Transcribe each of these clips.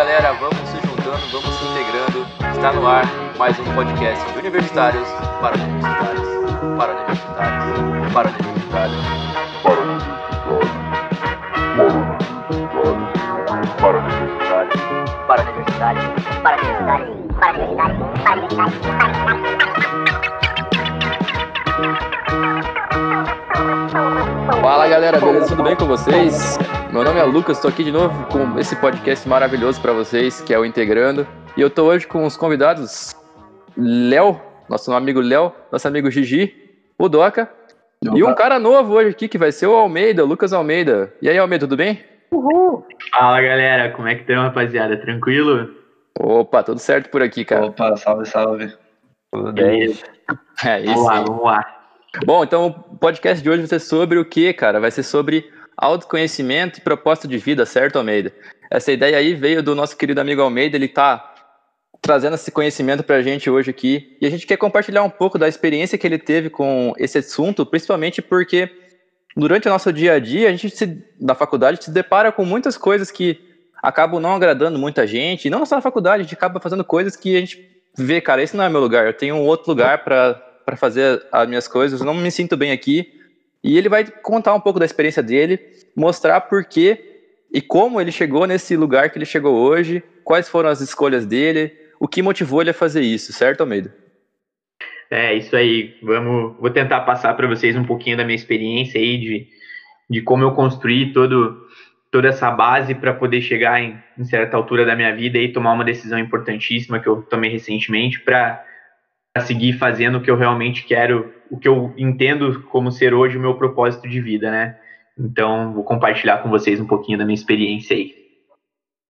galera, vamos se juntando, vamos se integrando. Está no ar mais um podcast de universitários para universitários, para universitários, para universitários, para universitários, para universitários, para universitários, para universitários, para universitários, para universitários, para universitários. Fala galera, beleza? Tudo bem com vocês? Meu nome é Lucas, estou aqui de novo com esse podcast maravilhoso para vocês, que é o Integrando. E eu estou hoje com os convidados Léo, nosso amigo Léo, nosso amigo Gigi, o Doca, Opa. e um cara novo hoje aqui que vai ser o Almeida, o Lucas Almeida. E aí, Almeida, tudo bem? Uhul! Fala galera, como é que estão, rapaziada? Tranquilo? Opa, tudo certo por aqui, cara. Opa, salve, salve. Tudo bem? É isso. Vamos lá, vamos lá. Bom, então o podcast de hoje vai ser sobre o que, cara? Vai ser sobre autoconhecimento e propósito de vida, certo, Almeida? Essa ideia aí veio do nosso querido amigo Almeida, ele está trazendo esse conhecimento para a gente hoje aqui. E a gente quer compartilhar um pouco da experiência que ele teve com esse assunto, principalmente porque durante o nosso dia a dia, a gente se, na faculdade se depara com muitas coisas que acabam não agradando muita gente. E não só na faculdade, a gente acaba fazendo coisas que a gente vê, cara, esse não é meu lugar, eu tenho um outro lugar para fazer as minhas coisas, eu não me sinto bem aqui. E ele vai contar um pouco da experiência dele, mostrar por que e como ele chegou nesse lugar que ele chegou hoje, quais foram as escolhas dele, o que motivou ele a fazer isso, certo, Almeida? É, isso aí. Vamos, vou tentar passar para vocês um pouquinho da minha experiência aí de, de como eu construí todo, toda essa base para poder chegar em, em, certa altura da minha vida e tomar uma decisão importantíssima que eu tomei recentemente para seguir fazendo o que eu realmente quero, o que eu entendo como ser hoje o meu propósito de vida, né? Então, vou compartilhar com vocês um pouquinho da minha experiência aí.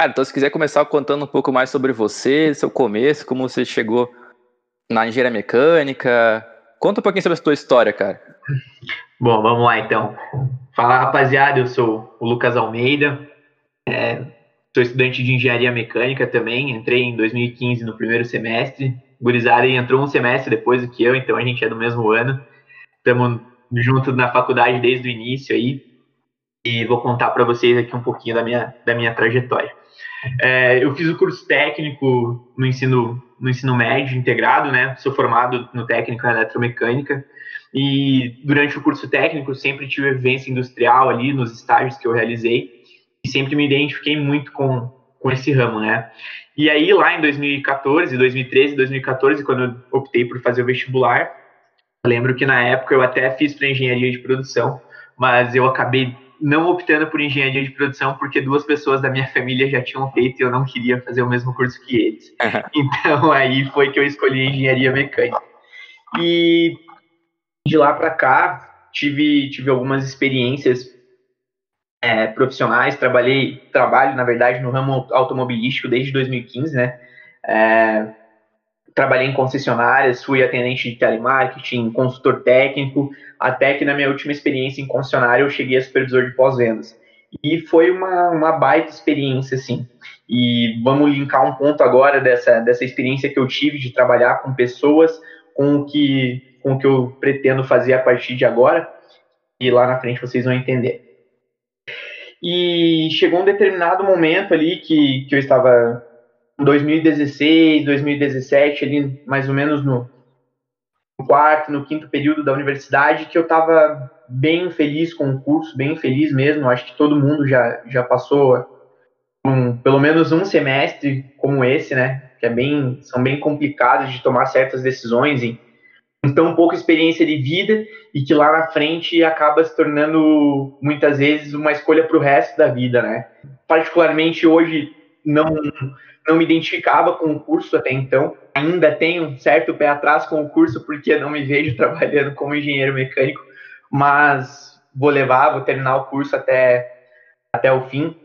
Cara, então se quiser começar contando um pouco mais sobre você, seu começo, como você chegou na engenharia mecânica, conta um pouquinho sobre a sua história, cara. Bom, vamos lá então. Fala rapaziada, eu sou o Lucas Almeida, é, sou estudante de engenharia mecânica também, entrei em 2015 no primeiro semestre, gurizada entrou um semestre depois do que eu, então a gente é do mesmo ano, estamos juntos na faculdade desde o início aí, e vou contar para vocês aqui um pouquinho da minha, da minha trajetória. É, eu fiz o curso técnico no ensino, no ensino médio integrado, né? Sou formado no técnico em eletromecânica e durante o curso técnico sempre tive vivência industrial ali nos estágios que eu realizei e sempre me identifiquei muito com, com esse ramo, né? E aí lá em 2014, 2013, 2014, quando eu optei por fazer o vestibular, lembro que na época eu até fiz para engenharia de produção, mas eu acabei não optando por engenharia de produção porque duas pessoas da minha família já tinham feito e eu não queria fazer o mesmo curso que eles. Então aí foi que eu escolhi engenharia mecânica. E de lá para cá tive tive algumas experiências é, profissionais. Trabalhei trabalho na verdade no ramo automobilístico desde 2015, né? É, trabalhei em concessionárias, fui atendente de telemarketing, consultor técnico, até que na minha última experiência em concessionária eu cheguei a supervisor de pós-vendas. E foi uma, uma baita experiência, assim. E vamos linkar um ponto agora dessa, dessa experiência que eu tive de trabalhar com pessoas, com o que, com o que eu pretendo fazer a partir de agora, e lá na frente vocês vão entender. E chegou um determinado momento ali que, que eu estava 2016, 2017, ali mais ou menos no, quarto, no quinto período da universidade, que eu estava bem feliz com o curso, bem feliz mesmo. Acho que todo mundo já, já passou um, pelo menos um semestre como esse, né? Que é bem, são bem complicados de tomar certas decisões então pouca experiência de vida e que lá na frente acaba se tornando muitas vezes uma escolha para o resto da vida, né? Particularmente hoje não não me identificava com o curso até então. Ainda tenho um certo pé atrás com o curso, porque não me vejo trabalhando como engenheiro mecânico, mas vou levar, vou terminar o curso até, até o fim,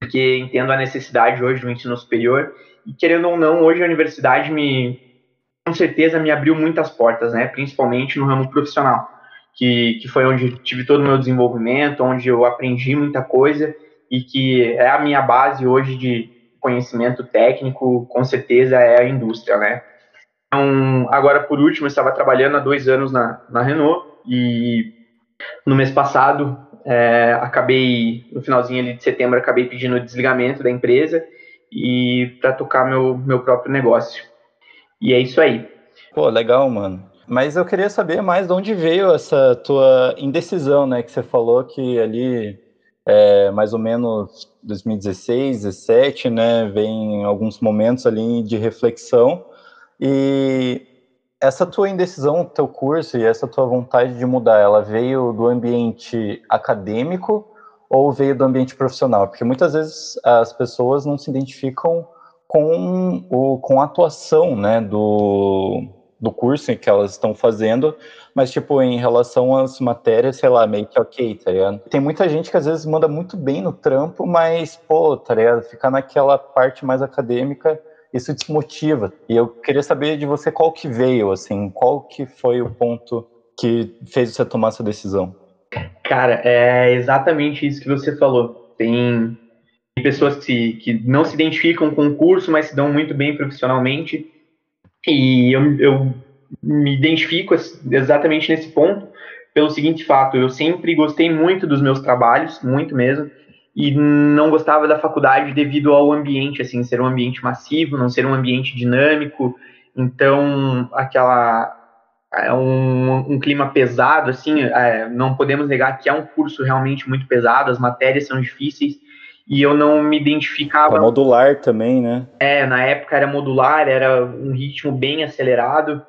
porque entendo a necessidade hoje do ensino superior. E querendo ou não, hoje a universidade me, com certeza, me abriu muitas portas, né? principalmente no ramo profissional, que, que foi onde tive todo o meu desenvolvimento, onde eu aprendi muita coisa e que é a minha base hoje de conhecimento técnico, com certeza, é a indústria, né? Então, agora, por último, eu estava trabalhando há dois anos na, na Renault e no mês passado, é, acabei, no finalzinho ali de setembro, acabei pedindo o desligamento da empresa e para tocar meu, meu próprio negócio. E é isso aí. Pô, legal, mano. Mas eu queria saber mais de onde veio essa tua indecisão, né? Que você falou que ali, é, mais ou menos 2016, 2017, né? Vem alguns momentos ali de reflexão. E essa tua indecisão, teu curso e essa tua vontade de mudar, ela veio do ambiente acadêmico ou veio do ambiente profissional? Porque muitas vezes as pessoas não se identificam com, o, com a atuação né, do, do curso que elas estão fazendo, mas, tipo, em relação às matérias, sei lá, meio que ok, tá ligado? Tem muita gente que às vezes manda muito bem no trampo, mas, pô, tá ligado? Ficar naquela parte mais acadêmica, isso desmotiva. E eu queria saber de você qual que veio, assim, qual que foi o ponto que fez você tomar essa decisão? Cara, é exatamente isso que você falou. Tem pessoas que, que não se identificam com o curso, mas se dão muito bem profissionalmente. E eu, eu me identifico exatamente nesse ponto pelo seguinte fato: eu sempre gostei muito dos meus trabalhos, muito mesmo, e não gostava da faculdade devido ao ambiente, assim, ser um ambiente massivo, não ser um ambiente dinâmico. Então, aquela é um, um, clima pesado, assim, é, não podemos negar que é um curso realmente muito pesado, as matérias são difíceis, e eu não me identificava. Modular também, né? É, na época era modular, era um ritmo bem acelerado,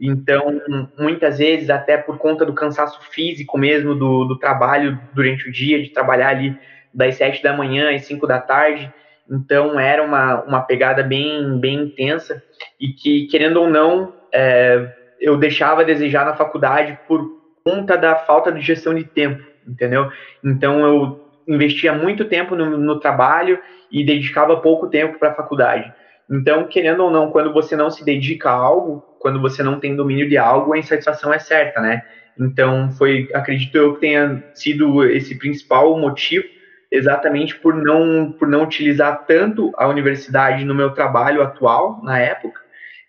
então muitas vezes, até por conta do cansaço físico mesmo do, do trabalho durante o dia, de trabalhar ali das sete da manhã às cinco da tarde, então era uma, uma pegada bem, bem intensa, e que, querendo ou não, é, eu deixava a desejar na faculdade por conta da falta de gestão de tempo, entendeu? Então eu investia muito tempo no, no trabalho e dedicava pouco tempo para a faculdade. Então, querendo ou não, quando você não se dedica a algo, quando você não tem domínio de algo, a insatisfação é certa, né? Então, foi, acredito eu, que tenha sido esse principal motivo, exatamente por não, por não utilizar tanto a universidade no meu trabalho atual, na época,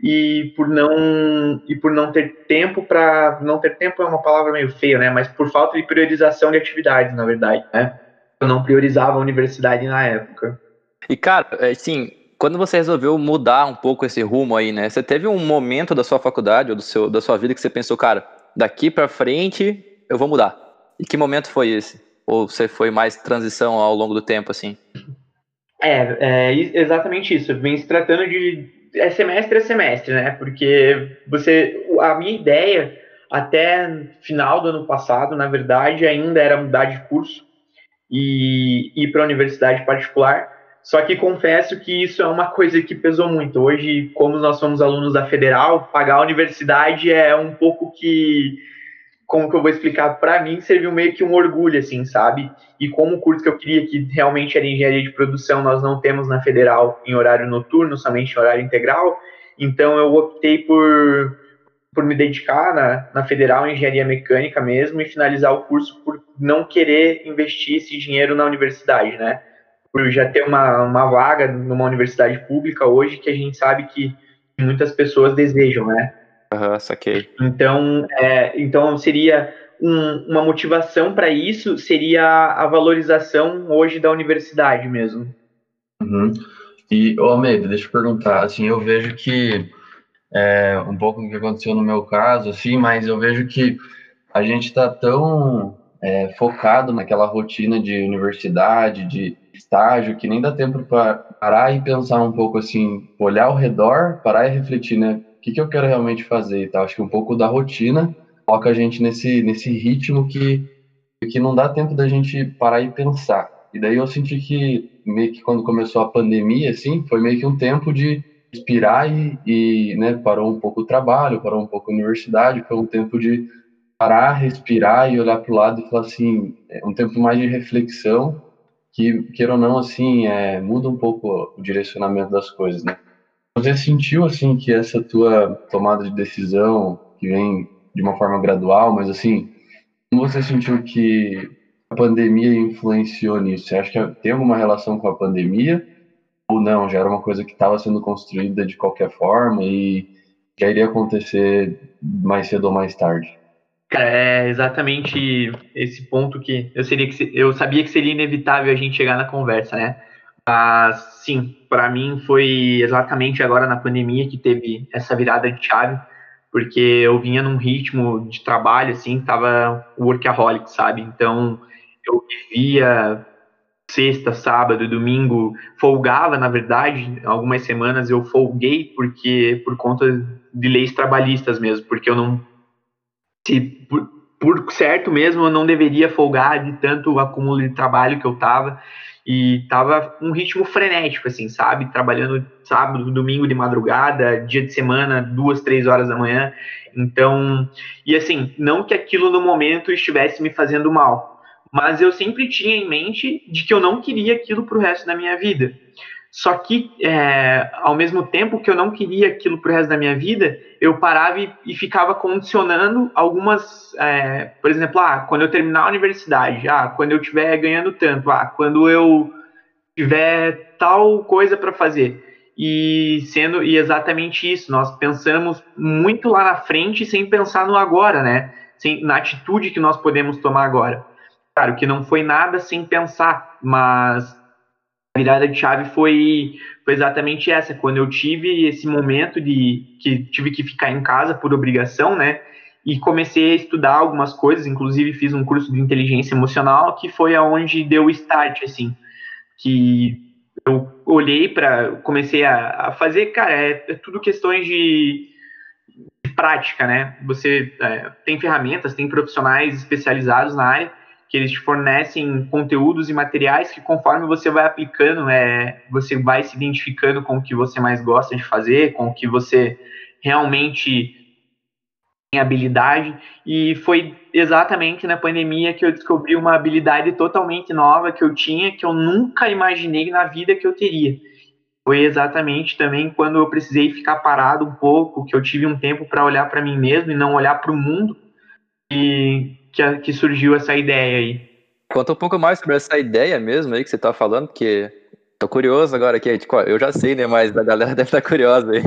e por não e por não ter tempo para não ter tempo é uma palavra meio feia, né? Mas por falta de priorização de atividades, na verdade, né? Eu não priorizava a universidade na época. E cara, assim, quando você resolveu mudar um pouco esse rumo aí, né? Você teve um momento da sua faculdade ou do seu da sua vida que você pensou, cara, daqui para frente eu vou mudar. E que momento foi esse? Ou você foi mais transição ao longo do tempo, assim? É, é exatamente isso. Vem se tratando de é semestre a semestre, né? Porque você, a minha ideia até final do ano passado, na verdade, ainda era mudar de curso e ir para a universidade particular. Só que confesso que isso é uma coisa que pesou muito. Hoje, como nós somos alunos da federal, pagar a universidade é um pouco que como que eu vou explicar, para mim serviu meio que um orgulho, assim, sabe? E como o curso que eu queria, que realmente era engenharia de produção, nós não temos na federal em horário noturno, somente em horário integral, então eu optei por, por me dedicar na, na federal em engenharia mecânica mesmo e finalizar o curso por não querer investir esse dinheiro na universidade, né? Por já ter uma, uma vaga numa universidade pública hoje que a gente sabe que muitas pessoas desejam, né? Aham, saquei. Então, é, então seria um, uma motivação para isso, seria a valorização hoje da universidade mesmo. Uhum. E, ô Almeida, deixa eu perguntar, assim, eu vejo que é, um pouco o que aconteceu no meu caso, assim, mas eu vejo que a gente está tão é, focado naquela rotina de universidade, de estágio, que nem dá tempo para parar e pensar um pouco assim, olhar ao redor, parar e refletir, né? o que, que eu quero realmente fazer e tal. Acho que um pouco da rotina coloca a gente nesse, nesse ritmo que, que não dá tempo da gente parar e pensar. E daí eu senti que, meio que quando começou a pandemia, assim, foi meio que um tempo de respirar e, e né, parou um pouco o trabalho, parou um pouco a universidade, foi um tempo de parar, respirar e olhar para o lado e falar assim, é um tempo mais de reflexão, que, queira ou não, assim, é, muda um pouco o direcionamento das coisas, né? Você sentiu assim que essa tua tomada de decisão, que vem de uma forma gradual, mas assim, como você sentiu que a pandemia influenciou nisso? Você acha que tem alguma relação com a pandemia? Ou não, já era uma coisa que estava sendo construída de qualquer forma e já iria acontecer mais cedo ou mais tarde? É exatamente esse ponto que eu, seria que eu sabia que seria inevitável a gente chegar na conversa, né? Ah, sim, para mim foi exatamente agora na pandemia que teve essa virada de chave, porque eu vinha num ritmo de trabalho, assim, tava workaholic, sabe? Então, eu vivia sexta, sábado, domingo, folgava, na verdade, algumas semanas eu folguei porque por conta de leis trabalhistas mesmo, porque eu não se por, por certo mesmo eu não deveria folgar de tanto acúmulo de trabalho que eu tava e tava um ritmo frenético assim, sabe? Trabalhando sábado, domingo de madrugada, dia de semana, duas, três horas da manhã. Então, e assim, não que aquilo no momento estivesse me fazendo mal, mas eu sempre tinha em mente de que eu não queria aquilo para o resto da minha vida. Só que, é, ao mesmo tempo que eu não queria aquilo para o resto da minha vida, eu parava e, e ficava condicionando algumas, é, por exemplo, ah, quando eu terminar a universidade, ah, quando eu estiver ganhando tanto, ah, quando eu tiver tal coisa para fazer. E sendo e exatamente isso, nós pensamos muito lá na frente sem pensar no agora, né? Sem, na atitude que nós podemos tomar agora. Claro que não foi nada sem pensar, mas a virada de chave foi, foi exatamente essa. Quando eu tive esse momento de que tive que ficar em casa por obrigação, né? E comecei a estudar algumas coisas, inclusive fiz um curso de inteligência emocional, que foi aonde deu o start, assim. Que eu olhei para. Comecei a, a, fazer, cara, é, é tudo questões de, de prática, né? Você é, tem ferramentas, tem profissionais especializados na área que eles te fornecem conteúdos e materiais que conforme você vai aplicando, é, você vai se identificando com o que você mais gosta de fazer, com o que você realmente tem habilidade. E foi exatamente na pandemia que eu descobri uma habilidade totalmente nova que eu tinha, que eu nunca imaginei na vida que eu teria. Foi exatamente também quando eu precisei ficar parado um pouco, que eu tive um tempo para olhar para mim mesmo e não olhar para o mundo. E que, que surgiu essa ideia aí. Conta um pouco mais sobre essa ideia mesmo aí que você tá falando, porque tô curioso agora aqui. Tipo, eu já sei, né? Mas a galera deve estar tá curiosa aí.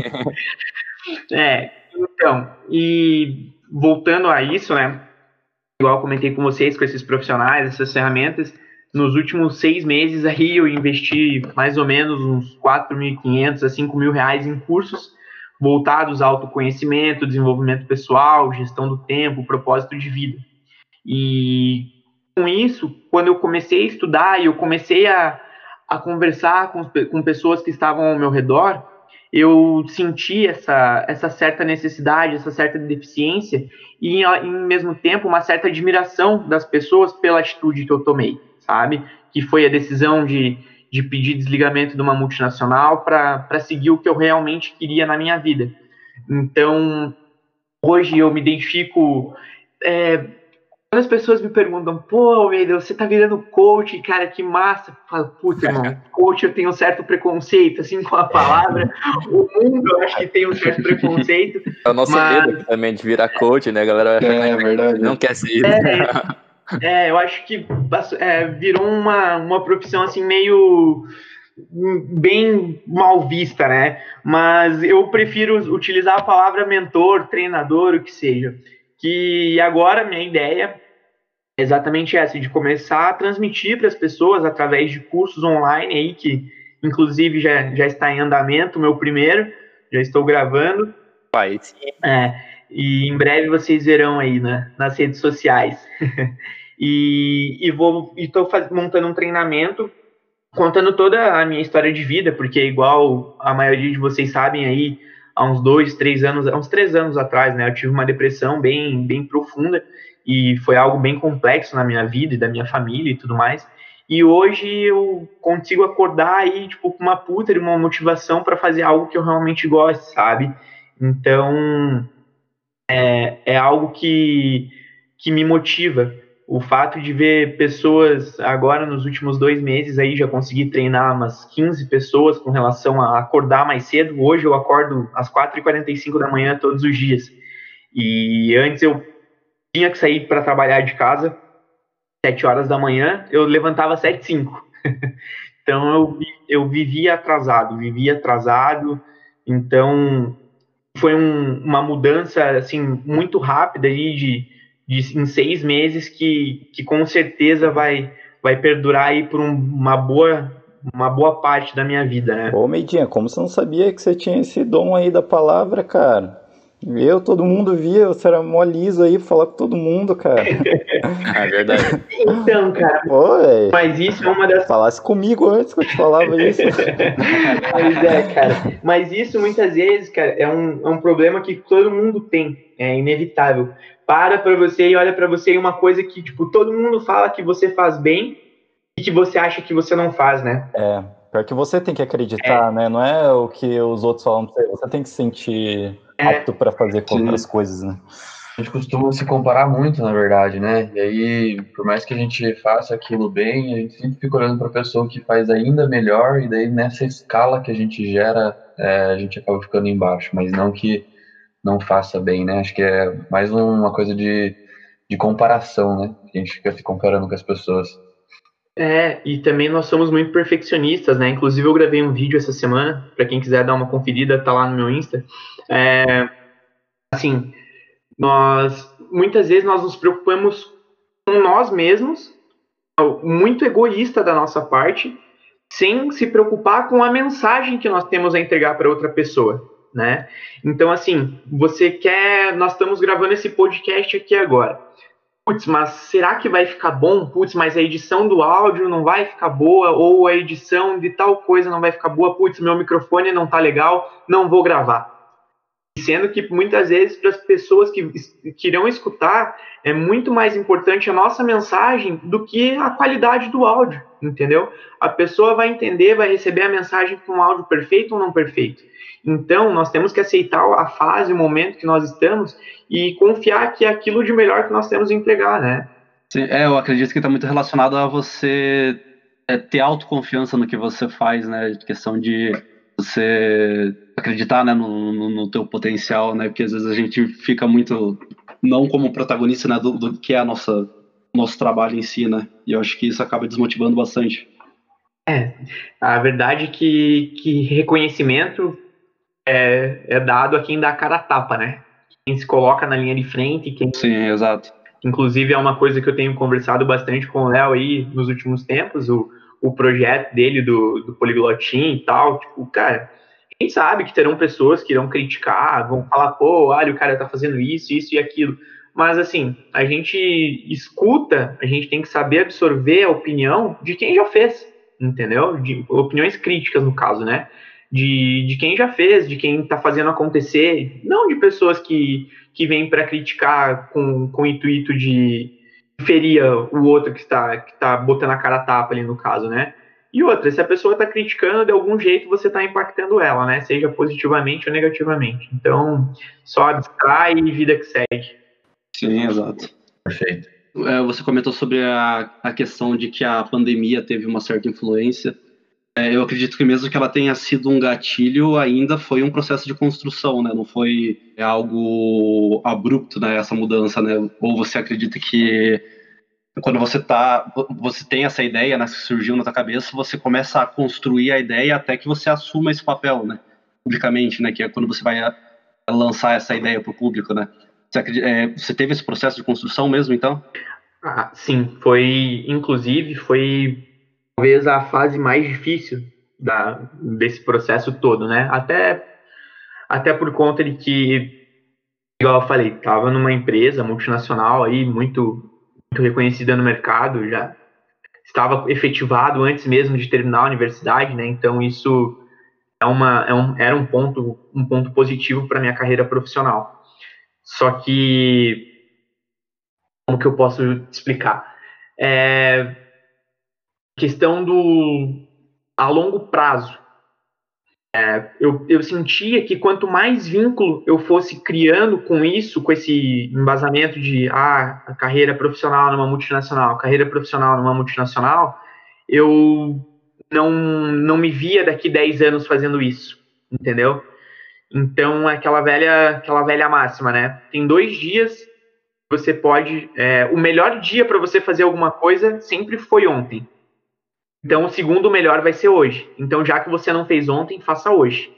É, então, e voltando a isso, né? Igual comentei com vocês, com esses profissionais, essas ferramentas, nos últimos seis meses aí eu investi mais ou menos uns 4.500 a 5 mil reais em cursos voltados ao autoconhecimento, desenvolvimento pessoal, gestão do tempo, propósito de vida. E com isso, quando eu comecei a estudar e eu comecei a, a conversar com, com pessoas que estavam ao meu redor, eu senti essa, essa certa necessidade, essa certa deficiência e, em mesmo tempo, uma certa admiração das pessoas pela atitude que eu tomei, sabe? Que foi a decisão de, de pedir desligamento de uma multinacional para seguir o que eu realmente queria na minha vida. Então, hoje eu me identifico é, quando as pessoas me perguntam, pô, Almeida, você tá virando coach, cara, que massa. Eu falo, puta, irmão, coach eu tenho um certo preconceito, assim, com a palavra. o mundo eu acho que tem um certo preconceito. É o nosso mas... medo também de virar coach, né, a galera? É, é verdade. Não quer ser. É, é, eu acho que é, virou uma, uma profissão, assim, meio bem mal vista, né? Mas eu prefiro utilizar a palavra mentor, treinador, o que seja. Que agora minha ideia exatamente essa, de começar a transmitir para as pessoas através de cursos online aí, que inclusive já, já está em andamento, o meu primeiro, já estou gravando. Sim. É, e em breve vocês verão aí né, nas redes sociais. e, e vou estou montando um treinamento contando toda a minha história de vida, porque igual a maioria de vocês sabem aí, há uns dois, três anos, há uns três anos atrás, né, eu tive uma depressão bem, bem profunda e foi algo bem complexo na minha vida e da minha família e tudo mais. E hoje eu consigo acordar aí, tipo, com uma puta de uma motivação para fazer algo que eu realmente gosto, sabe? Então, é, é algo que, que me motiva. O fato de ver pessoas, agora nos últimos dois meses aí, já consegui treinar umas 15 pessoas com relação a acordar mais cedo. Hoje eu acordo às 4h45 da manhã todos os dias. E antes eu tinha que sair para trabalhar de casa sete horas da manhã, eu levantava sete cinco. então eu, eu vivia atrasado, vivia atrasado. Então foi um, uma mudança assim muito rápida aí de, de em seis meses que, que com certeza vai vai perdurar aí por um, uma boa uma boa parte da minha vida, né? Ô, Meidinha, como você não sabia que você tinha esse dom aí da palavra, cara? Eu, todo mundo via, você era mó liso aí pra falar com todo mundo, cara. é verdade. Então, cara. Pô, mas isso é uma das. Falasse comigo antes que eu te falava isso. pois é, cara. Mas isso muitas vezes, cara, é um, é um problema que todo mundo tem. É inevitável. Para pra você e olha para você e uma coisa que, tipo, todo mundo fala que você faz bem e que você acha que você não faz, né? É. Pior que você tem que acreditar, é. né? Não é o que os outros falam pra você. Você tem que sentir. Apto para fazer com outras coisas, né? A gente costuma se comparar muito, na verdade, né? E aí, por mais que a gente faça aquilo bem, a gente sempre fica olhando para a pessoa que faz ainda melhor, e daí nessa escala que a gente gera, é, a gente acaba ficando embaixo, mas não que não faça bem, né? Acho que é mais uma coisa de, de comparação, né? A gente fica se comparando com as pessoas. É, e também nós somos muito perfeccionistas, né? Inclusive eu gravei um vídeo essa semana, para quem quiser dar uma conferida, tá lá no meu Insta. É, assim, nós muitas vezes nós nos preocupamos com nós mesmos, muito egoísta da nossa parte, sem se preocupar com a mensagem que nós temos a entregar para outra pessoa, né? Então assim, você quer, nós estamos gravando esse podcast aqui agora putz, mas será que vai ficar bom? Putz, mas a edição do áudio não vai ficar boa, ou a edição de tal coisa não vai ficar boa, putz, meu microfone não tá legal, não vou gravar. Sendo que muitas vezes para as pessoas que, que irão escutar é muito mais importante a nossa mensagem do que a qualidade do áudio, entendeu? A pessoa vai entender, vai receber a mensagem com um áudio perfeito ou não perfeito. Então, nós temos que aceitar a fase, o momento que nós estamos e confiar que é aquilo de melhor que nós temos a entregar, né? Sim, é, eu acredito que está muito relacionado a você é, ter autoconfiança no que você faz, né? Questão de você acreditar né, no, no, no, teu potencial, né? Porque às vezes a gente fica muito não como protagonista né, do, do que é a nossa nosso trabalho em si, né? E eu acho que isso acaba desmotivando bastante. É, a verdade é que, que reconhecimento é, é dado a quem dá a cara a tapa, né? Quem se coloca na linha de frente, quem. Sim, exato. Inclusive, é uma coisa que eu tenho conversado bastante com o Léo aí nos últimos tempos, o, o projeto dele do, do Poliglotin e tal. Tipo, cara, quem sabe que terão pessoas que irão criticar, vão falar, pô, olha, o cara tá fazendo isso, isso e aquilo. Mas, assim, a gente escuta, a gente tem que saber absorver a opinião de quem já fez, entendeu? De opiniões críticas, no caso, né? de, de quem já fez, de quem está fazendo acontecer, não de pessoas que, que vêm para criticar com, com o intuito de ferir o outro que está que tá botando a cara a tapa ali no caso, né? E outra, se a pessoa está criticando, de algum jeito você está impactando ela, né? Seja positivamente ou negativamente. Então, só abstrai e vida que segue. Sim, exato. Perfeito. É, você comentou sobre a, a questão de que a pandemia teve uma certa influência é, eu acredito que mesmo que ela tenha sido um gatilho, ainda foi um processo de construção, né? Não foi algo abrupto, né? Essa mudança, né? Ou você acredita que quando você tá, você tem essa ideia, né? Que surgiu na tua cabeça, você começa a construir a ideia até que você assuma esse papel, né? Publicamente, né? Que é quando você vai lançar essa ideia para o público, né? Você, acredita, é, você teve esse processo de construção mesmo, então? Ah, sim, foi, inclusive, foi talvez a fase mais difícil da, desse processo todo, né? Até, até por conta de que, igual eu falei, estava numa empresa multinacional aí, muito, muito reconhecida no mercado, já estava efetivado antes mesmo de terminar a universidade, né? Então isso é uma, é um, era um ponto, um ponto positivo para minha carreira profissional. Só que como que eu posso explicar? É, questão do a longo prazo. É, eu, eu sentia que quanto mais vínculo eu fosse criando com isso, com esse embasamento de ah, a carreira profissional numa multinacional, carreira profissional numa multinacional, eu não, não me via daqui 10 anos fazendo isso, entendeu? Então, é aquela velha, aquela velha máxima, né? Tem dois dias você pode. É, o melhor dia para você fazer alguma coisa sempre foi ontem. Então, o segundo melhor vai ser hoje. Então, já que você não fez ontem, faça hoje.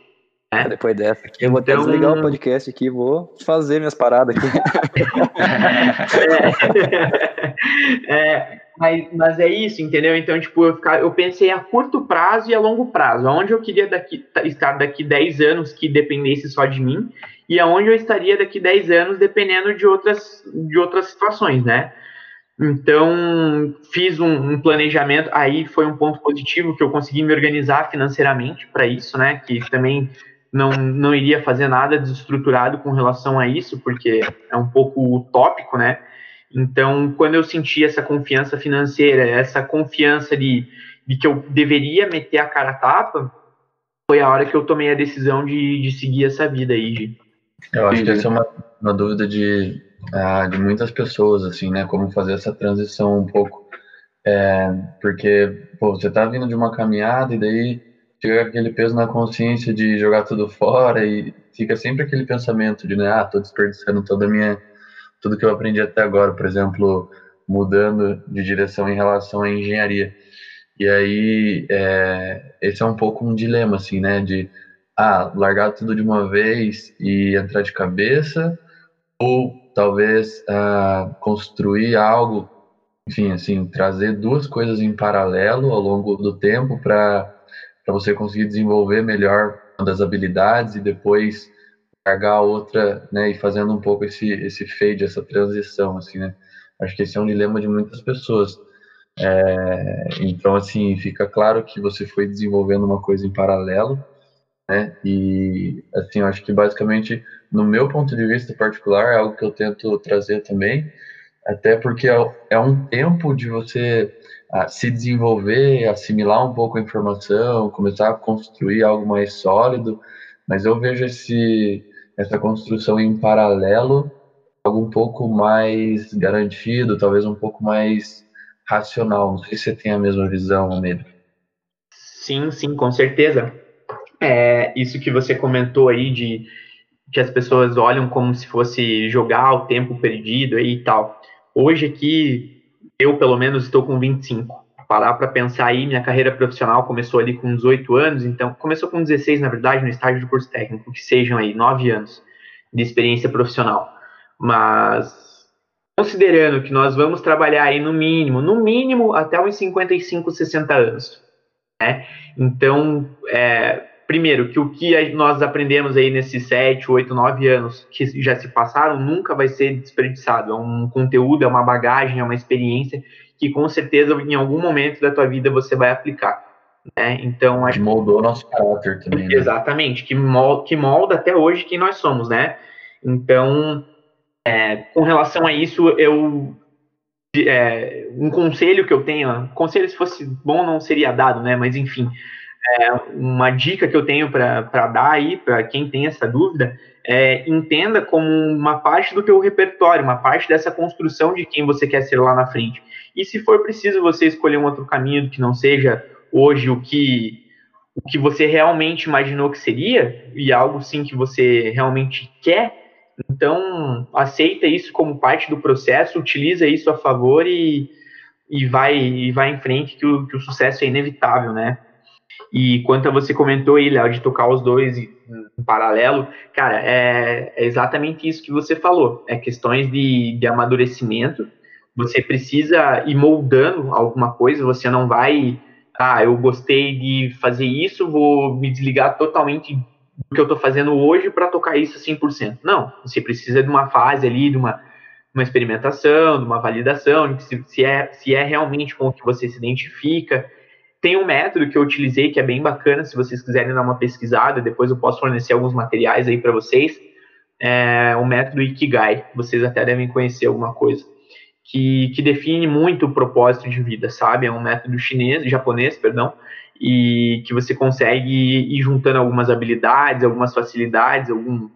Né? Depois dessa eu vou então... até desligar o podcast aqui vou fazer minhas paradas aqui. é, é, mas, mas é isso, entendeu? Então, tipo, eu, ficar, eu pensei a curto prazo e a longo prazo. Aonde eu queria daqui, estar daqui 10 anos que dependesse só de mim e aonde eu estaria daqui 10 anos dependendo de outras, de outras situações, né? Então, fiz um, um, planejamento, aí foi um ponto positivo que eu consegui me organizar financeiramente para isso, né? Que também não, não iria fazer nada desestruturado com relação a isso, porque é um pouco utópico, né? Então, quando eu senti essa confiança financeira, essa confiança de, de que eu deveria meter a cara a tapa, foi a hora que eu tomei a decisão de, de seguir essa vida aí. Eu acho que essa é uma, uma dúvida de, uh, de muitas pessoas, assim, né? Como fazer essa transição um pouco. É, porque, pô, você tá vindo de uma caminhada e daí fica aquele peso na consciência de jogar tudo fora e fica sempre aquele pensamento de, né, ah, tô desperdiçando toda a minha tudo que eu aprendi até agora, por exemplo, mudando de direção em relação à engenharia. E aí, é, esse é um pouco um dilema, assim, né? De, ah, largar tudo de uma vez e entrar de cabeça, ou talvez ah, construir algo, enfim, assim, trazer duas coisas em paralelo ao longo do tempo para você conseguir desenvolver melhor uma das habilidades e depois largar a outra, né, e fazendo um pouco esse esse fade, essa transição, assim, né? Acho que esse é um dilema de muitas pessoas. É, então, assim, fica claro que você foi desenvolvendo uma coisa em paralelo, né? E, assim, acho que basicamente, no meu ponto de vista particular, é algo que eu tento trazer também, até porque é, é um tempo de você ah, se desenvolver, assimilar um pouco a informação, começar a construir algo mais sólido, mas eu vejo esse essa construção em paralelo, algo um pouco mais garantido, talvez um pouco mais racional. Não sei se você tem a mesma visão, Almeida. Sim, sim, com certeza. É, isso que você comentou aí de que as pessoas olham como se fosse jogar o tempo perdido e tal. Hoje aqui, eu pelo menos estou com 25 parar para pensar aí, minha carreira profissional começou ali com 18 anos, então começou com 16, na verdade, no estágio de curso técnico, que sejam aí 9 anos de experiência profissional. Mas considerando que nós vamos trabalhar aí no mínimo, no mínimo até uns 55, 60 anos, né? Então, é, primeiro, que o que nós aprendemos aí nesses 7, 8, 9 anos que já se passaram nunca vai ser desperdiçado. É um conteúdo, é uma bagagem, é uma experiência que com certeza em algum momento da tua vida você vai aplicar. Né? Então, acho que moldou nosso caráter também. Né? Exatamente, que molda, que molda até hoje quem nós somos, né? Então, é, com relação a isso, eu é, um conselho que eu tenho, conselho se fosse bom não seria dado, né? Mas enfim, é, uma dica que eu tenho para dar aí para quem tem essa dúvida é, entenda como uma parte do teu repertório, uma parte dessa construção de quem você quer ser lá na frente. E se for preciso você escolher um outro caminho que não seja hoje o que o que você realmente imaginou que seria e algo sim que você realmente quer, então aceita isso como parte do processo, utiliza isso a favor e, e vai e vai em frente que o, que o sucesso é inevitável, né? E quanto a você comentou aí, Léo, de tocar os dois em paralelo, cara, é, é, exatamente isso que você falou. É questões de, de amadurecimento você precisa ir moldando alguma coisa, você não vai, ah, eu gostei de fazer isso, vou me desligar totalmente do que eu estou fazendo hoje para tocar isso 100%. Não, você precisa de uma fase ali, de uma, uma experimentação, de uma validação, de se, se, é, se é realmente com o que você se identifica. Tem um método que eu utilizei que é bem bacana, se vocês quiserem dar uma pesquisada, depois eu posso fornecer alguns materiais aí para vocês. É o método Ikigai, vocês até devem conhecer alguma coisa que, que define muito o propósito de vida, sabe? É um método chinês, japonês, perdão, e que você consegue ir juntando algumas habilidades, algumas facilidades, algum,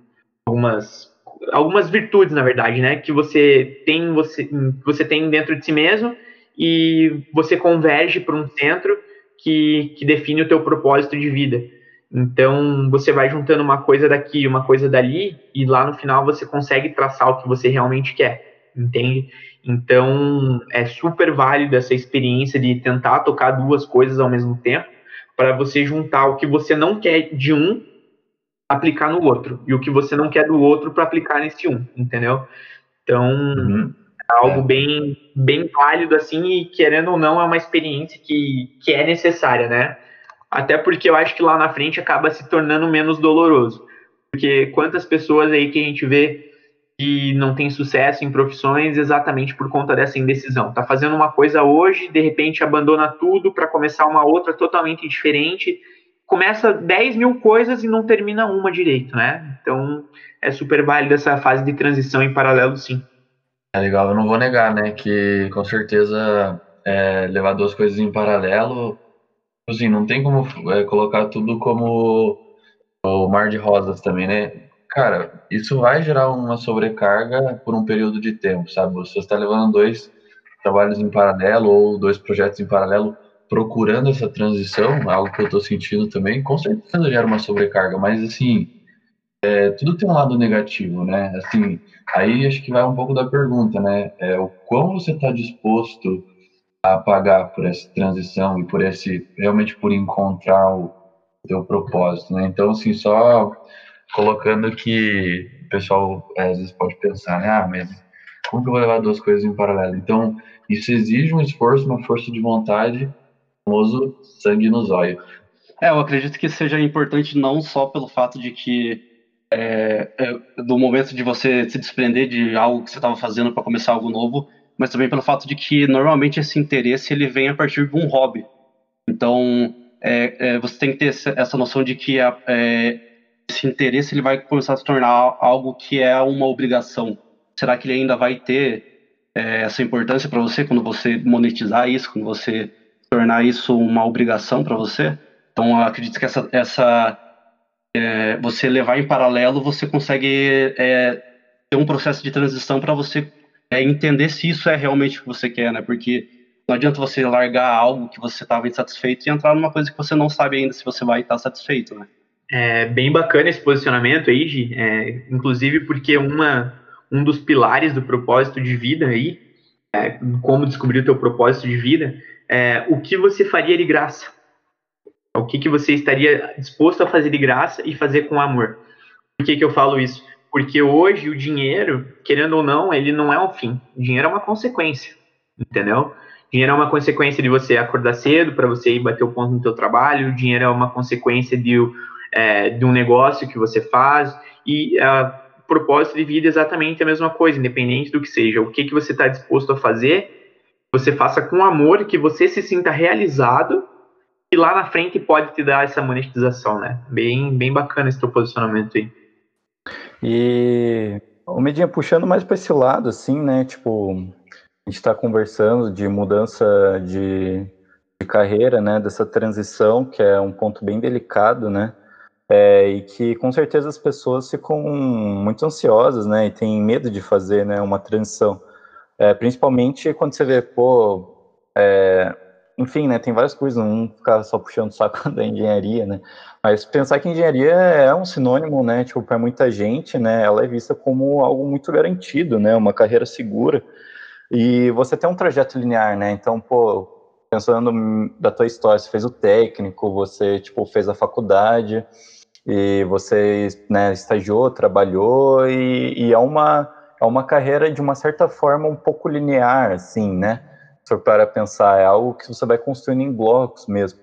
algumas algumas virtudes, na verdade, né, que você tem você você tem dentro de si mesmo e você converge para um centro que, que define o teu propósito de vida. Então, você vai juntando uma coisa daqui, uma coisa dali, e lá no final você consegue traçar o que você realmente quer, entende? Então, é super válido essa experiência de tentar tocar duas coisas ao mesmo tempo, para você juntar o que você não quer de um, aplicar no outro, e o que você não quer do outro para aplicar nesse um, entendeu? Então, uhum. Algo bem, bem válido, assim, e querendo ou não, é uma experiência que, que é necessária, né? Até porque eu acho que lá na frente acaba se tornando menos doloroso. Porque quantas pessoas aí que a gente vê que não tem sucesso em profissões exatamente por conta dessa indecisão. Tá fazendo uma coisa hoje, de repente abandona tudo para começar uma outra totalmente diferente. Começa 10 mil coisas e não termina uma direito, né? Então é super válido essa fase de transição em paralelo, sim. É legal, eu não vou negar, né? Que com certeza é, levar duas coisas em paralelo, assim, não tem como é, colocar tudo como o mar de rosas também, né? Cara, isso vai gerar uma sobrecarga por um período de tempo, sabe? Você está levando dois trabalhos em paralelo ou dois projetos em paralelo, procurando essa transição, algo que eu estou sentindo também, com certeza gera uma sobrecarga, mas assim, é, tudo tem um lado negativo, né? Assim, aí acho que vai um pouco da pergunta, né? É, o quão você está disposto a pagar por essa transição e por esse, realmente por encontrar o teu propósito, né? Então, assim, só colocando que o pessoal é, às vezes pode pensar, né? Ah, mas como que eu vou levar duas coisas em paralelo? Então, isso exige um esforço, uma força de vontade, famoso sangue nos olhos. É, eu acredito que seja importante não só pelo fato de que é, é, do momento de você se desprender de algo que você estava fazendo para começar algo novo, mas também pelo fato de que normalmente esse interesse ele vem a partir de um hobby. Então, é, é você tem que ter essa noção de que a, é, esse interesse ele vai começar a se tornar algo que é uma obrigação. Será que ele ainda vai ter é, essa importância para você quando você monetizar isso, quando você tornar isso uma obrigação para você? Então, eu acredito que essa, essa é, você levar em paralelo, você consegue é, ter um processo de transição para você é, entender se isso é realmente o que você quer, né? Porque não adianta você largar algo que você estava insatisfeito e entrar numa coisa que você não sabe ainda se você vai estar satisfeito, né? É bem bacana esse posicionamento aí, Gi, é, inclusive porque uma, um dos pilares do propósito de vida aí, é, como descobrir o teu propósito de vida, é o que você faria de graça. O que, que você estaria disposto a fazer de graça e fazer com amor. Por que, que eu falo isso? Porque hoje o dinheiro, querendo ou não, ele não é um fim. O dinheiro é uma consequência, entendeu? Dinheiro é uma consequência de você acordar cedo para você ir bater o ponto no teu trabalho. O dinheiro é uma consequência de é, de um negócio que você faz e a propósito de vida é exatamente a mesma coisa, independente do que seja. O que, que você está disposto a fazer, você faça com amor, que você se sinta realizado e lá na frente pode te dar essa monetização, né? Bem, bem bacana esse teu posicionamento aí. E o Medinha puxando mais para esse lado, assim, né? Tipo, a gente está conversando de mudança de, de carreira, né? Dessa transição, que é um ponto bem delicado, né? É, e que com certeza as pessoas ficam muito ansiosas, né, e têm medo de fazer, né, uma transição, é, principalmente quando você vê, pô, é, enfim, né, tem várias coisas, não ficar só puxando o saco da engenharia, né, mas pensar que engenharia é um sinônimo, né, tipo, para muita gente, né, ela é vista como algo muito garantido, né, uma carreira segura, e você tem um trajeto linear, né, então, pô, pensando da tua história, você fez o técnico, você, tipo, fez a faculdade, e você né, estagiou, trabalhou e, e, é uma é uma carreira de uma certa forma um pouco linear, assim, né? Se para pensar, é algo que você vai construindo em blocos mesmo.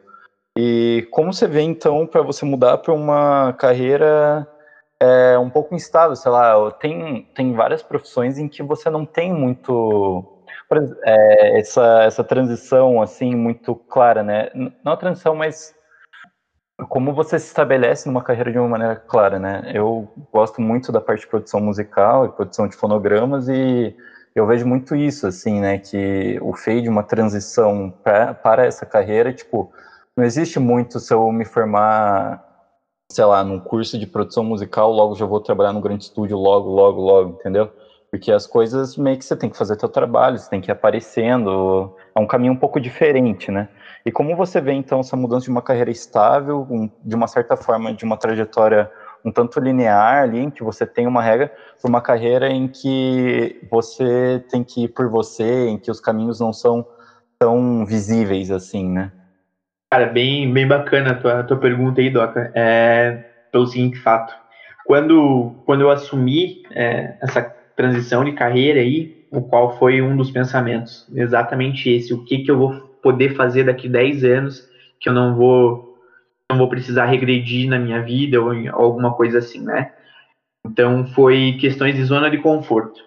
E como você vê então para você mudar para uma carreira é, um pouco instável, sei lá, tem tem várias profissões em que você não tem muito é, essa essa transição assim muito clara, né? Não a transição, mas como você se estabelece numa carreira de uma maneira clara, né? Eu gosto muito da parte de produção musical e produção de fonogramas e eu vejo muito isso, assim, né? Que o fade, uma transição pra, para essa carreira, tipo, não existe muito se eu me formar, sei lá, num curso de produção musical, logo já vou trabalhar num grande estúdio, logo, logo, logo, entendeu? Porque as coisas meio que você tem que fazer seu trabalho, você tem que ir aparecendo, é um caminho um pouco diferente, né? E como você vê, então, essa mudança de uma carreira estável, um, de uma certa forma, de uma trajetória um tanto linear ali, em que você tem uma regra, para uma carreira em que você tem que ir por você, em que os caminhos não são tão visíveis assim, né? Cara, bem, bem bacana a tua, tua pergunta aí, Doca. É, pelo seguinte fato. Quando, quando eu assumi é, essa transição de carreira aí, o qual foi um dos pensamentos, exatamente esse, o que, que eu vou poder fazer daqui 10 anos que eu não vou não vou precisar regredir na minha vida ou alguma coisa assim, né? Então foi questões de zona de conforto.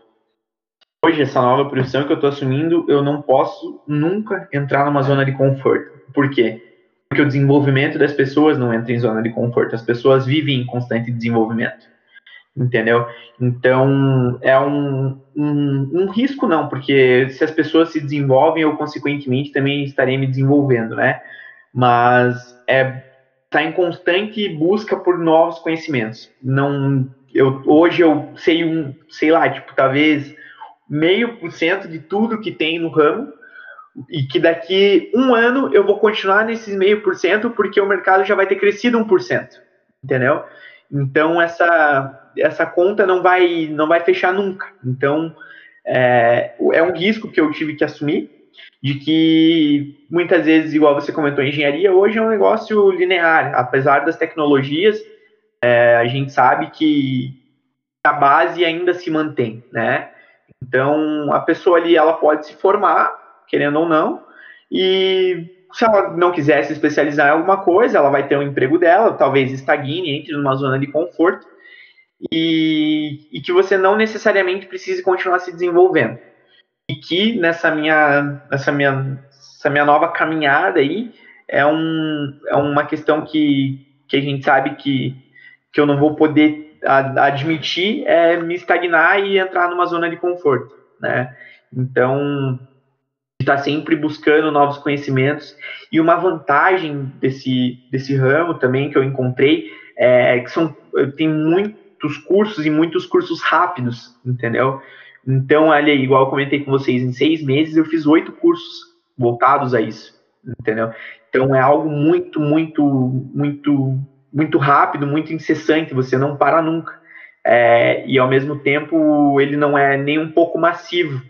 Hoje essa nova profissão que eu estou assumindo, eu não posso nunca entrar numa zona de conforto. Por quê? Porque o desenvolvimento das pessoas não entra em zona de conforto. As pessoas vivem em constante desenvolvimento entendeu? Então, é um, um, um, risco não, porque se as pessoas se desenvolvem, eu, consequentemente, também estarei me desenvolvendo, né? Mas é tá em constante busca por novos conhecimentos. Não, eu, hoje eu sei um, sei lá, tipo, talvez meio por cento de tudo que tem no ramo, e que daqui um ano eu vou continuar nesses meio por cento, porque o mercado já vai ter crescido um por cento, entendeu? Então essa essa conta não vai não vai fechar nunca. Então é, é um risco que eu tive que assumir de que muitas vezes, igual você comentou, engenharia hoje é um negócio linear, apesar das tecnologias, é, a gente sabe que a base ainda se mantém, né? Então a pessoa ali ela pode se formar, querendo ou não, e se ela não quiser se especializar em alguma coisa, ela vai ter um emprego dela, talvez estagne, entre numa zona de conforto, e, e que você não necessariamente precise continuar se desenvolvendo. E que nessa minha, nessa minha, essa minha nova caminhada aí, é, um, é uma questão que, que a gente sabe que, que eu não vou poder admitir é me estagnar e entrar numa zona de conforto, né? Então, está sempre buscando novos conhecimentos. E uma vantagem desse, desse ramo também que eu encontrei é que são, tem muitos cursos e muitos cursos rápidos, entendeu? Então, ali, igual eu comentei com vocês, em seis meses eu fiz oito cursos voltados a isso, entendeu? Então é algo muito, muito, muito, muito rápido, muito incessante, você não para nunca. É, e ao mesmo tempo ele não é nem um pouco massivo,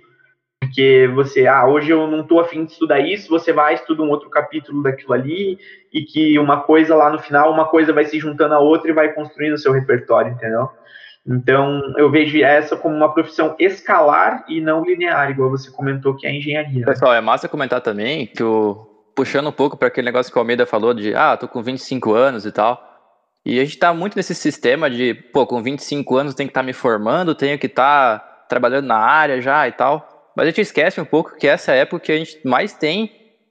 porque você, ah, hoje eu não estou afim de estudar isso, você vai estuda um outro capítulo daquilo ali, e que uma coisa lá no final, uma coisa vai se juntando a outra e vai construindo o seu repertório, entendeu? Então, eu vejo essa como uma profissão escalar e não linear, igual você comentou que é a engenharia. Pessoal, é massa comentar também que o puxando um pouco para aquele negócio que o Almeida falou de, ah, tô com 25 anos e tal. E a gente tá muito nesse sistema de, pô, com 25 anos tenho que estar tá me formando, tenho que estar tá trabalhando na área já e tal. Mas a gente esquece um pouco que essa é a época que a gente mais tem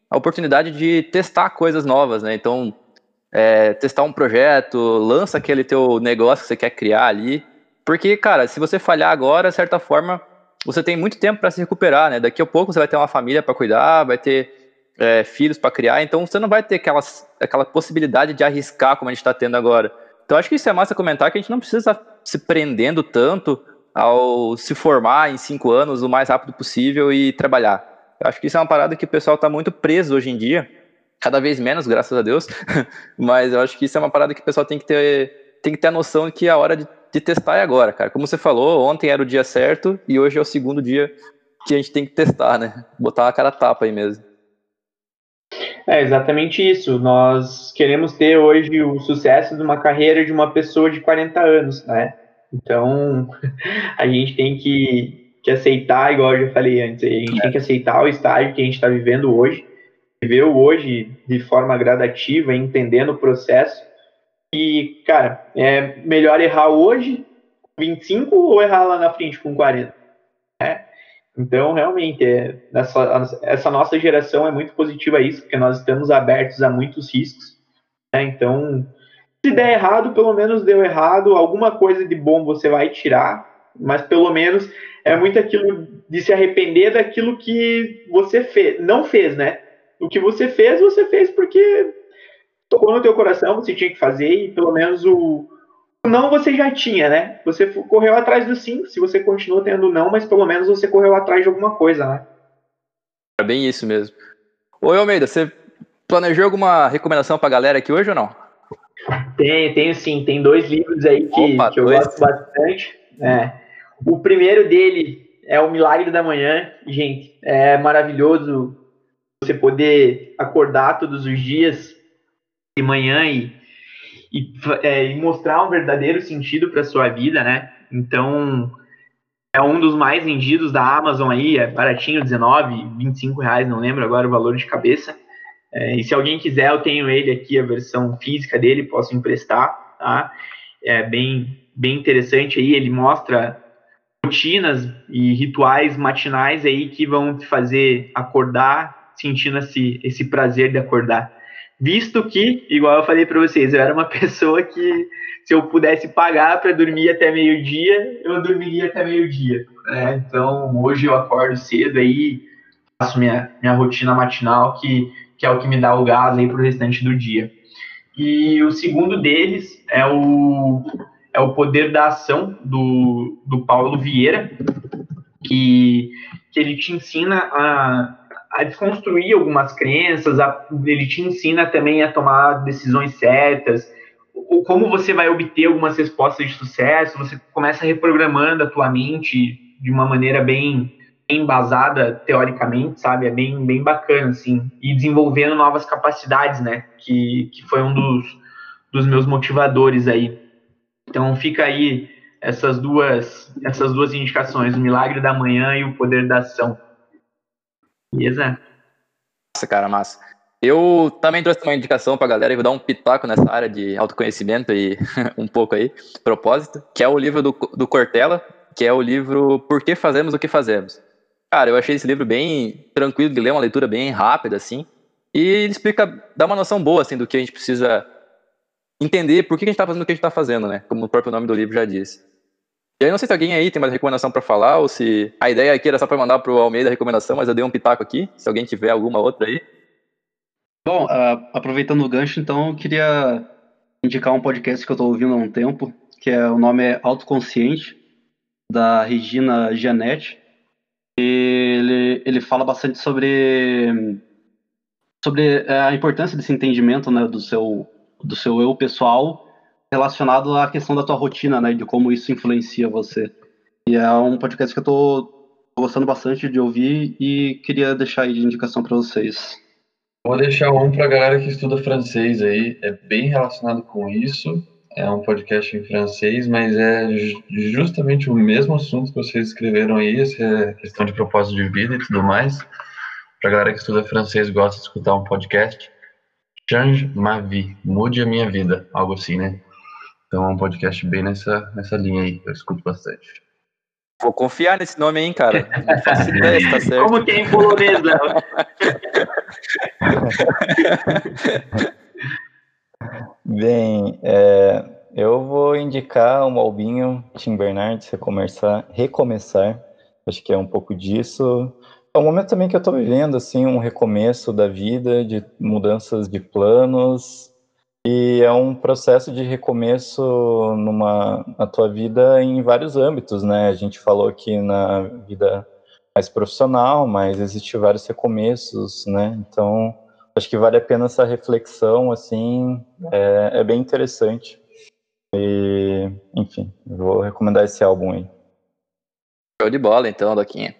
a oportunidade de testar coisas novas, né? Então, é, testar um projeto, lança aquele teu negócio que você quer criar ali. Porque, cara, se você falhar agora, de certa forma, você tem muito tempo para se recuperar, né? Daqui a pouco você vai ter uma família para cuidar, vai ter é, filhos para criar, então você não vai ter aquelas, aquela possibilidade de arriscar como a gente está tendo agora. Então acho que isso é massa comentar que a gente não precisa se prendendo tanto ao se formar em cinco anos o mais rápido possível e trabalhar. Eu acho que isso é uma parada que o pessoal está muito preso hoje em dia, cada vez menos, graças a Deus, mas eu acho que isso é uma parada que o pessoal tem que ter, tem que ter a noção de que a hora de, de testar é agora, cara. Como você falou, ontem era o dia certo e hoje é o segundo dia que a gente tem que testar, né? Botar a cara tapa aí mesmo. É exatamente isso. Nós queremos ter hoje o sucesso de uma carreira de uma pessoa de 40 anos, né? Então, a gente tem que, que aceitar, igual eu já falei antes, a gente é. tem que aceitar o estágio que a gente está vivendo hoje, viver o hoje de forma gradativa, entendendo o processo. E, cara, é melhor errar hoje, 25, ou errar lá na frente com 40. Né? Então, realmente, é, essa, essa nossa geração é muito positiva a isso, porque nós estamos abertos a muitos riscos. Né? Então, se der errado, pelo menos deu errado, alguma coisa de bom você vai tirar, mas pelo menos é muito aquilo de se arrepender daquilo que você fez, não fez, né? O que você fez, você fez porque tocou no teu coração, você tinha que fazer e pelo menos o não você já tinha, né? Você correu atrás do sim, se você continua tendo não, mas pelo menos você correu atrás de alguma coisa, né? É bem isso mesmo. Oi, Almeida, você planejou alguma recomendação pra galera aqui hoje ou não? Tenho, tenho sim. Tem dois livros aí que, Opa, que eu dois. gosto bastante. É. O primeiro dele é O Milagre da Manhã. Gente, é maravilhoso você poder acordar todos os dias de manhã e, e, é, e mostrar um verdadeiro sentido para sua vida, né? Então, é um dos mais vendidos da Amazon aí, é baratinho, 19, 25 reais, não lembro agora o valor de cabeça. É, e se alguém quiser, eu tenho ele aqui, a versão física dele, posso emprestar, tá? É bem, bem interessante aí, ele mostra rotinas e rituais matinais aí que vão te fazer acordar sentindo esse, esse prazer de acordar. Visto que, igual eu falei para vocês, eu era uma pessoa que se eu pudesse pagar para dormir até meio-dia, eu dormiria até meio-dia. Né? Então, hoje eu acordo cedo aí, faço minha, minha rotina matinal, que, que é o que me dá o gás aí para o restante do dia. E o segundo deles é o, é o poder da ação do, do Paulo Vieira, que, que ele te ensina a, a desconstruir algumas crenças, a, ele te ensina também a tomar decisões certas, como você vai obter algumas respostas de sucesso, você começa reprogramando a tua mente de uma maneira bem embasada teoricamente, sabe? É bem, bem bacana, assim, e desenvolvendo novas capacidades, né? Que, que foi um dos, dos meus motivadores aí. Então fica aí essas duas, essas duas indicações, o milagre da manhã e o poder da ação. Beleza? Nossa, cara, massa. Eu também trouxe uma indicação pra galera e vou dar um pitaco nessa área de autoconhecimento e um pouco aí, propósito, que é o livro do, do Cortella, que é o livro Por que Fazemos o que Fazemos. Cara, eu achei esse livro bem tranquilo de ler, uma leitura bem rápida, assim, e ele explica, dá uma noção boa, assim, do que a gente precisa entender por que a gente tá fazendo o que a gente tá fazendo, né? Como o próprio nome do livro já diz. E aí, não sei se alguém aí tem mais recomendação para falar, ou se a ideia aqui era só para mandar pro Almeida a recomendação, mas eu dei um pitaco aqui, se alguém tiver alguma outra aí. Bom, uh, aproveitando o gancho, então, eu queria indicar um podcast que eu estou ouvindo há um tempo, que é o nome é Autoconsciente, da Regina Gianetti. Ele, ele fala bastante sobre, sobre é, a importância desse entendimento né, do, seu, do seu eu pessoal relacionado à questão da tua rotina, né, de como isso influencia você. E é um podcast que eu estou gostando bastante de ouvir e queria deixar aí de indicação para vocês. Vou deixar um para a galera que estuda francês aí, é bem relacionado com isso. É um podcast em francês, mas é justamente o mesmo assunto que vocês escreveram aí, essa questão de propósito de vida e tudo mais. Para a galera que estuda francês gosta de escutar um podcast, Change ma vie, mude a minha vida, algo assim, né? Então é um podcast bem nessa, nessa linha aí, eu escuto bastante. Vou confiar nesse nome, hein, cara. Não faço ideia se tá certo. Como que é em polonês, Léo? Bem, é, eu vou indicar um albinho Tim Bernardes, recomeçar, recomeçar. Acho que é um pouco disso. É um momento também que eu estou vivendo, assim, um recomeço da vida, de mudanças de planos, e é um processo de recomeço numa, na tua vida em vários âmbitos, né? A gente falou aqui na vida mais profissional, mas existem vários recomeços, né? Então, acho que vale a pena essa reflexão, assim, é, é bem interessante. E, enfim, vou recomendar esse álbum aí. Show de bola, então, Doquinha.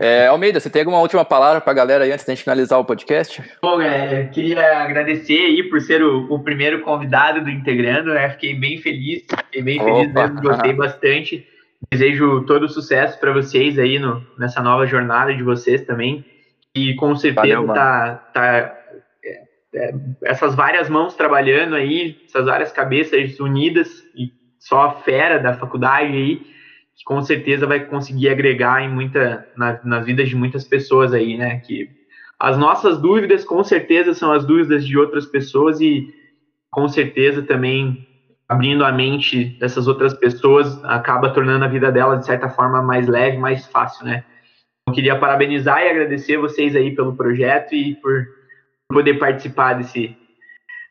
É, Almeida, você tem alguma última palavra para a galera aí antes de a gente finalizar o podcast? Bom, é, queria agradecer aí por ser o, o, primeiro convidado do Integrando, né? Fiquei bem feliz, fiquei bem Opa. feliz mesmo, gostei bastante. Desejo todo sucesso para vocês aí no, nessa nova jornada de vocês também. E com certeza Valeu, tá, tá é, é, essas várias mãos trabalhando aí, essas várias cabeças unidas e só a fera da faculdade aí que com certeza vai conseguir agregar em muita na, nas vidas de muitas pessoas aí, né? Que as nossas dúvidas com certeza são as dúvidas de outras pessoas e com certeza também abrindo a mente dessas outras pessoas acaba tornando a vida delas de certa forma mais leve, mais fácil, né? Eu queria parabenizar e agradecer vocês aí pelo projeto e por poder participar desse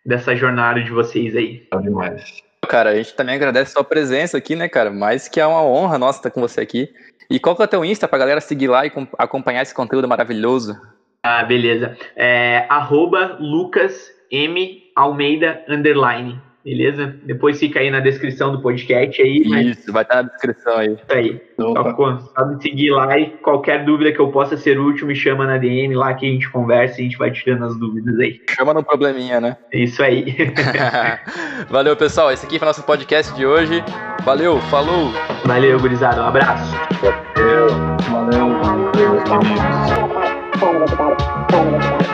dessa jornada de vocês aí. Tá demais. Cara, a gente também agradece a sua presença aqui, né, cara? Mais que é uma honra nossa estar com você aqui. E qual que é o teu Insta pra galera seguir lá e acompanhar esse conteúdo maravilhoso? Ah, beleza. É, arroba Lucas M. Almeida underline. Beleza? Depois fica aí na descrição do podcast aí. Isso, vai estar na descrição aí. Isso aí. Só, só me seguir lá e qualquer dúvida que eu possa ser útil, me chama na DM lá que a gente conversa e a gente vai tirando as dúvidas aí. Chama no probleminha, né? Isso aí. Valeu, pessoal. Esse aqui foi o nosso podcast de hoje. Valeu, falou! Valeu, gurizada. Um abraço. Valeu. Valeu. Valeu. Valeu.